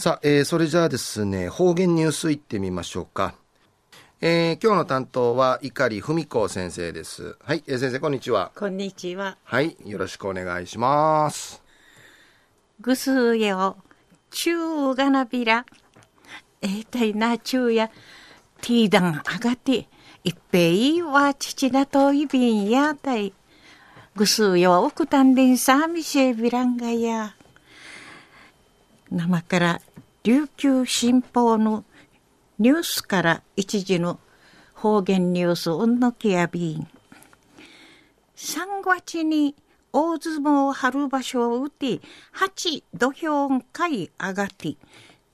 さあ、えー、それじゃあですね、方言ニュースいってみましょうか。えー、今日の担当は碇文子先生です。はい、えー、先生こんにちは。こんにちは。はい、よろしくお願いします。ぐすうよ、ちゅうがなびら。えー、たいなちゅうや、ティーダンあがて、いっぺいは父だといびんやたい。ぐすうよ、おくたんでんさみせびらんがや。生から琉球新報のニュースから一時の方言ニュースうんのきやびん。3月に大相撲春場所を打て八土俵会上がって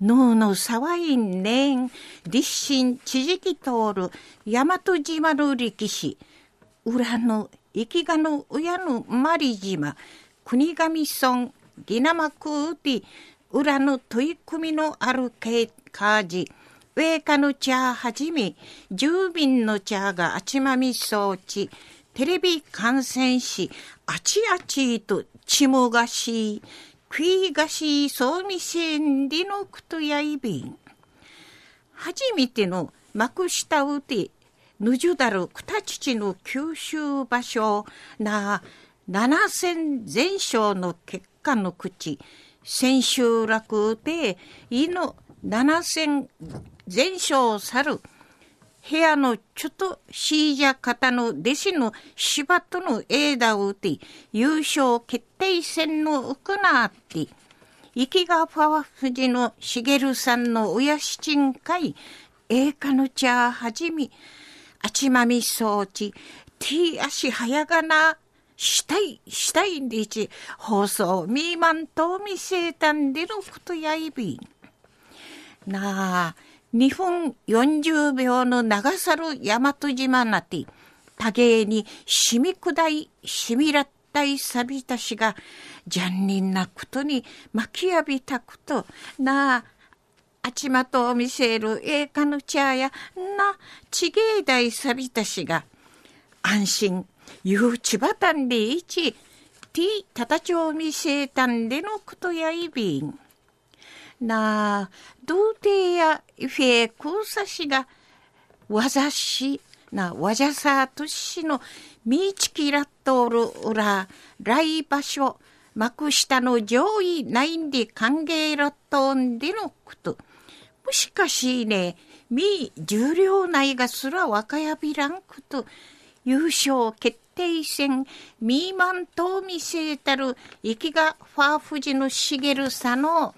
脳の沢いんねん立身地磁気通る大和島の歴史裏の生きがの親のまり島国頭村ギナマクウティ裏の取り組みのあるカジ、上下の茶はじめ、住民の茶があちまみ装置、テレビ観戦し、あちあちとちもがし、食いがし、そうみせんりのくとやいびん。初めての幕下うて、ぬじゅだるくたちちの九州場所な、七戦全勝の結果の口、千秋楽で、いの七千全勝去る、部屋のちょっとシージャ方の弟子の芝との枝を打って、優勝決定戦の行って、生きがパワフジの茂さんの親七ん会、栄華の茶はじみ、あちまみ装置、ティー足早がな、したい、したいんでいち、放送、ミーマンと見せたんでのことやいび。なあ、2分40秒の長猿大和島なて、多芸にしみくだい、しみらったいさびたしが、じゃんにんなことに巻き浴びたこと、なあ、あちまとを見せる栄華の茶や、な、ちげえだいさびたしが、安心、ゆうちばたんでいち、ティたたちを見せたんでのことやいびん。なあ、童貞やフェクサシが、わざし、な、わじゃさとしの、みいちきらっとおる裏、来場所、幕下の上位ないんで歓迎らっとんでのこと。もしかしね、み重量内がすら若やびらんこと、優勝決定戦、ミーマンと見せたる、生きがファーフジのしげるさの、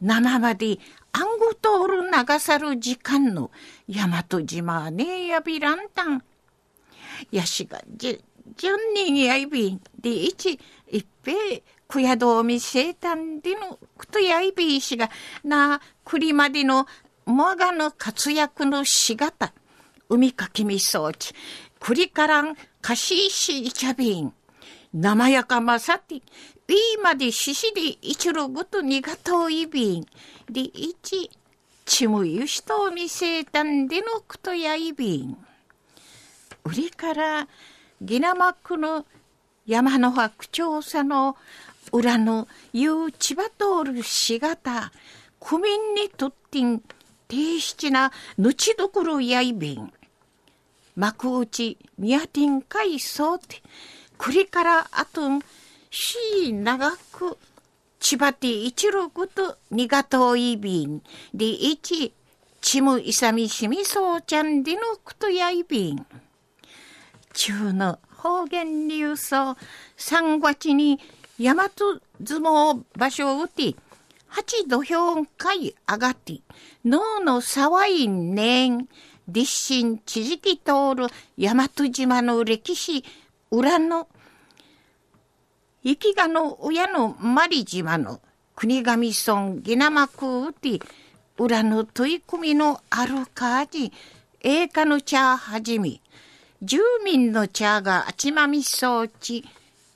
生まで、あんご通る流さる時間の、大和島ねやびらんたん。やしが、じ、じゃんねんやいびで、いち、いっぺくやどうみせたんでの、くとやいびいしが、な、くりまでの、もがの活躍のしがた、海かきみ装置、くりからん、かしいしいちゃびん。生やかまさて、いまでししで一路ごとにがといびん。で、一、ちむゆしと見せたんでのくとやいびん。売りから、ギナマックの山の白鳥さの裏のゆうちばとおるしがた、区民にとってん、低質なぬちどころやいびん。幕内宮天海藻って栗からあとんし長く千葉て一六と二がといびん。で一ちむいさみしみそうちゃんでのくとやいびん。中の方言流送三月に大和相撲場所を打って八土俵会上がって脳の騒いねん立身地磁気通る大和島の歴史裏の生きがの親のマリ島の国頭村ギナマクウティ裏の取り組みのあるかじ栄華の茶はじめ住民の茶があちまみ装置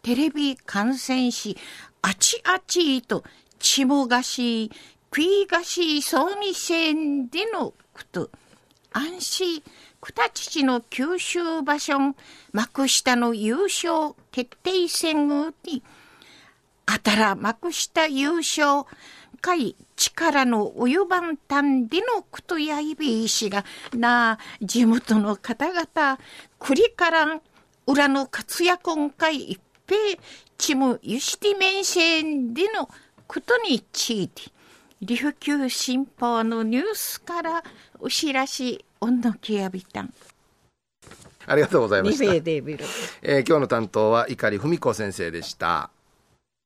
テレビ観戦しあちあちとちもがし食いがしそうみせんでのこと。安心、くたちちの九州場所幕下の優勝決定戦に、あたら幕下優勝、回力の及ばんたんでのことやいびいしがなあ地元の方々くりからん裏の活躍今回一平ちむゆしてめんせんでのことについて琉球新報のニュースからお知らしおんのきやびたん。ありがとうございました。えー今日の担当は碇文子先生でした。